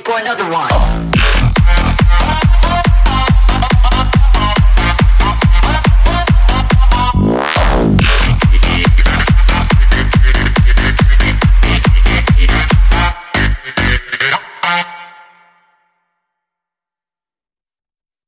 for another one.